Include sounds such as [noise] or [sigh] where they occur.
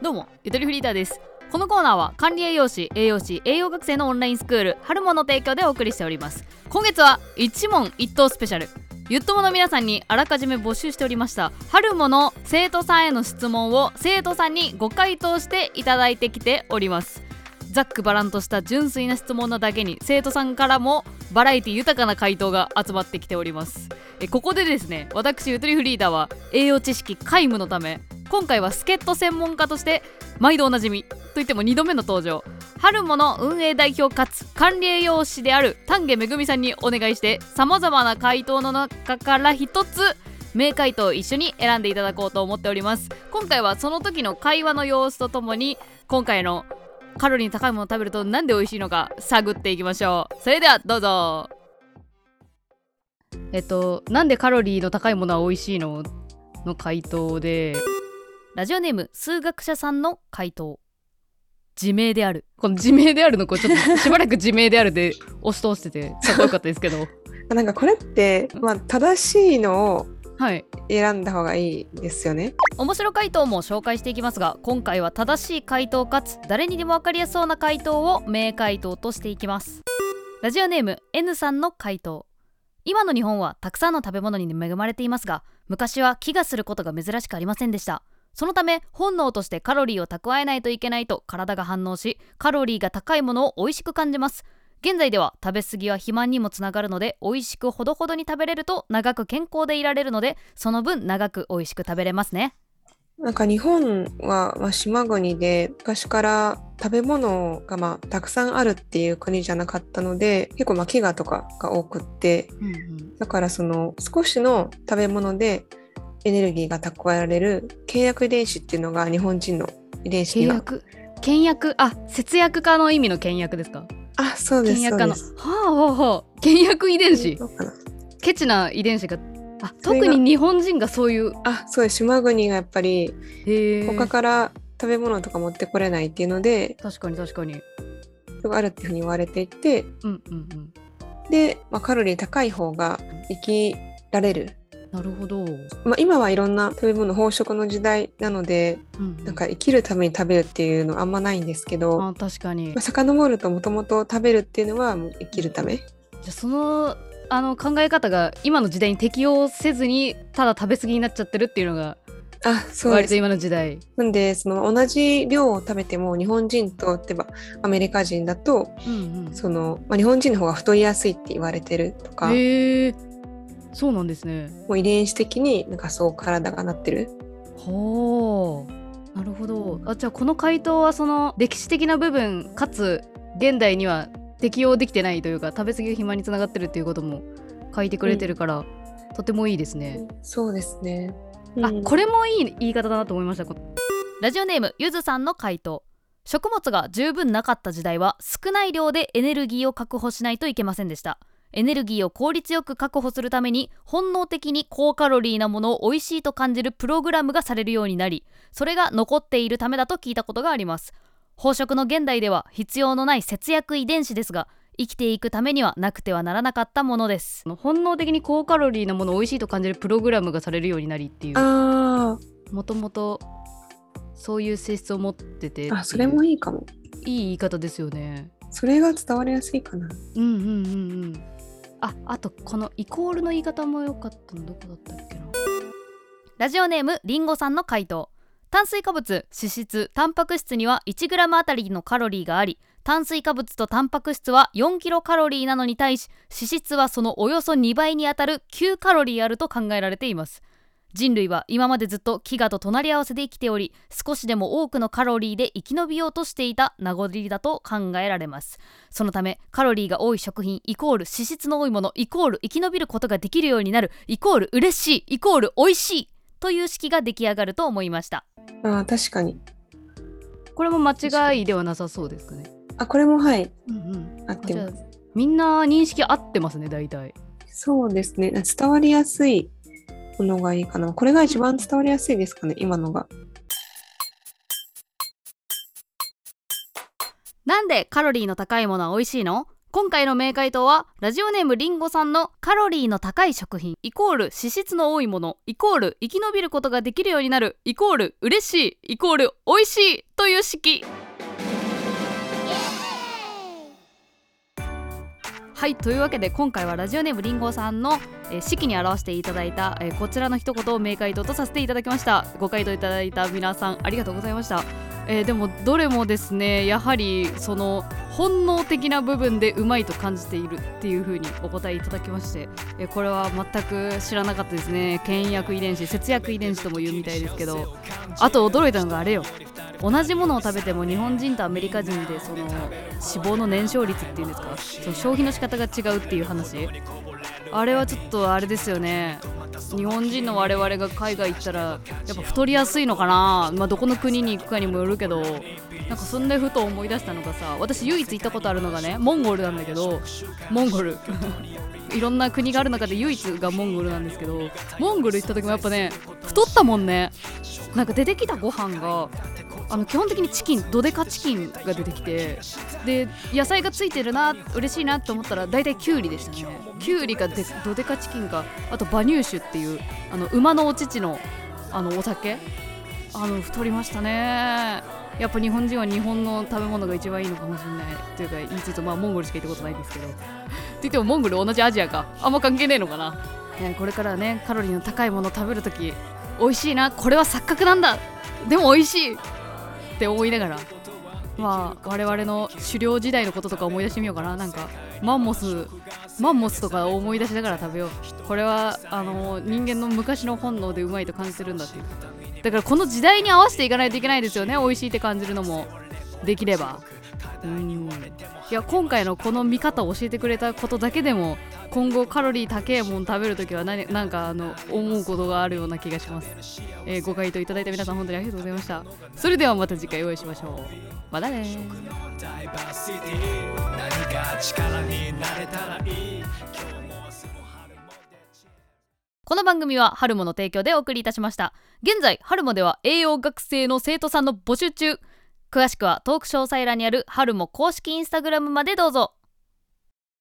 どうもゆとりフリーターです。このコーナーは管理栄養士栄養士栄養学生のオンラインスクール春もの提供でお送りしております。今月は一問一答スペシャル。ゆっともの皆さんにあらかじめ募集しておりました春もの生徒さんへの質問を生徒さんにご回答していただいてきております。ざっくばらんとした純粋な質問なだけに生徒さんからもバラエティ豊かな回答が集まってきております。えここでですね私ゆとりフリーダーは栄養知識皆無のため今回は助っ人専門家として毎度おなじみといっても2度目の登場。春もの運営代表かつ管理栄養士である丹下めぐみさんにお願いしてさまざまな回答の中から1つ名回答を一緒に選んでいただこうと思っております。今回はその時の会話の様子とともに今回のカロリー高いもの食べるとなんで美味しいのか探っていきましょう。それではどうぞ。えっとなんでカロリーの高いものは美味しいの？の回答でラジオネーム数学者さんの回答。自明である。この自明であるのこうちょっと [laughs] しばらく自明であるで押し通しててかっこよかったですけど。[laughs] なんかこれって、まあ、正しいのをはい。選んだ方がいいですよね。面白回答も紹介していきますが今回は正しい回答かつ誰にでも分かりやすそうな回答を名回答としていきます。ラジオネーム N さんの回答。今の日本はたくさんの食べ物に恵まれていますが昔は飢餓することが珍しくありませんでしたそのため本能としてカロリーを蓄えないといけないと体が反応しカロリーが高いものを美味しく感じます。現在では食べ過ぎは肥満にもつながるので美味しくほどほどに食べれると長く健康でいられるのでその分長く美味しく食べれますね。なんか日本は、まあ、島国で昔から食べ物が、まあ、たくさんあるっていう国じゃなかったので結構まあ飢餓とかが多くってうんうん。だからその少しの食べ物でエネルギーが蓄えられる契約遺伝子っていうのが日本人の遺伝子契約。倹約。あ節約家の意味の倹約ですか？あそうです倹約家の。はあはあはあ。倹約遺伝子。ケチな遺伝子が。あ特に日本人がそういう。あそうです。島国がやっぱり他から食べ物とか持ってこれないっていうので確かに確かに。あるっていうふうに言われていてうんうんうん。で、まあ、カロリー高い方が生きられる、なるほど、うんまあ、今はいろんな食べ物飽食の時代なのでうんなんか生きるために食べるっていうのはあんまないんですけど、まあ確かに。あ、遡るともともと食べるっていうのはもう生きるため。じゃあそのあの考え方が今の時代に適応せずにただ食べ過ぎになっちゃってるっていうのがあそうです。割と今の時代。なんでその同じ量を食べても日本人と例えばアメリカ人だとうんその、まあ、日本人の方が太りやすいって言われてるとか、そうなんですね。もう遺伝子的になんかそう体がなってる。ほう。なるほど。あじゃあこの回答はその歴史的な部分かつ現代には適応できてないというか食べ過ぎが肥満につながってるっていうことも書いてくれてるから、とてもいいですね、そうですね。あうん。これもいい言い方だなと思いました。ラジオネームゆずさんの回答。食物が十分なかった時代は少ない量でエネルギーを確保しないといけませんでしたエネルギーを効率よく確保するために本能的に高カロリーなものを美味しいと感じるプログラムがされるようになりそれが残っているためだと聞いたことがあります。飽食の現代では必要のない節約遺伝子ですが生きていくためにはなくてはならなかったものです。本能的に高カロリーなものを美味しいと感じるプログラムがされるようになりっていう。あもともとそういう性質を持っててーあ、それもいいかも。いい言い方ですよね。それが伝わりやすいかな。うんうんうんうんああとこのイコールの言い方も良かったのどこだったっけな。ラジオネームりんごさんの回答。炭水化物脂質タンパク質には 1g あたりのカロリーがあり炭水化物とタンパク質は4キロカロリーなのに対し脂質はそのおよそ2倍にあたる9カロリーあると考えられています。人類は今までずっと飢餓と隣り合わせで生きており少しでも多くのカロリーで生き延びようとしていた名残だと考えられます。そのためカロリーが多い食品イコール脂質の多いものイコール生き延びることができるようになるイコール嬉しいイコール美味しいという式が出来上がると思いました。あー確かに。これも間違いではなさそうですかね。あ、これもはい、うんうん。合ってます。みんな認識合ってますね大体。そうですね。伝わりやすいものがいいかな。これが一番伝わりやすいですかね、今のが。なんでカロリーの高いものは美味しいの？今回の明回答はラジオネームりんごさんのカロリーの高い食品イコール脂質の多いものイコール生き延びることができるようになるイコール嬉しいイコール美味しいという式はいというわけで今回はラジオネームりんごさんの、えー式に表していただいた、えーこちらの一言を明回答とさせていただきました。ご回答いただいた皆さんありがとうございました。えーでもどれもですねやはりその本能的な部分でうまいと感じているっていう風にお答えいただきまして、えーこれは全く知らなかったですね。倹約遺伝子節約遺伝子とも言うみたいですけどあと驚いたのがあれよ同じものを食べても日本人とアメリカ人でその脂肪の燃焼率っていうんですかその消費の仕方が違うっていう話。あれはちょっとあれですよね。日本人の我々が海外行ったらやっぱ太りやすいのかな。まあどこの国に行くかにもよるけどなんかそんでふと思い出したのがさ私唯一行ったことあるのがねモンゴルなんだけどモンゴル。[laughs] いろんな国がある中で唯一がモンゴルなんですけどモンゴル行った時もやっぱね太ったもんね。なんか出てきたご飯があの基本的にチキンドデカチキンが出てきてで野菜がついてるな嬉しいなと思ったら大体キュウリでしたね。キュウリかでドデカチキンかあと馬乳酒っていうあの馬のお乳のあのお酒。あの太りましたね。やっぱ日本人は日本の食べ物が一番いいのかもしれないというか言いつつまあモンゴルしか行ったことないんですけど。って言ってもモンゴル同じアジアか。あんま関係ねえのかな、ね、これからねカロリーの高いものを食べるとき美味しいな。これは錯覚なんだ。でも美味しい。って思いながらまあ我々の狩猟時代のこととか思い出してみようかな。なんかマンモスマンモスとか思い出しながら食べよう。これはあの人間の昔の本能でうまいと感じてるんだっていう。だからこの時代に合わせていかないといけないですよね。美味しいって感じるのもできれば。うん。いや今回のこの見方を教えてくれたことだけでも今後カロリー高えもん食べるときは何なんかあの思うことがあるような気がします、えーご回答いただいた皆さん本当にありがとうございました。それではまた次回お会いしましょう。またねー。力になれたらいい今日もその春もこの番組は春もの提供でお送りいたしました。現在春もでは栄養学生の生徒さんの募集中。詳しくはトーク詳細欄にある春も公式インスタグラムまでどうぞ。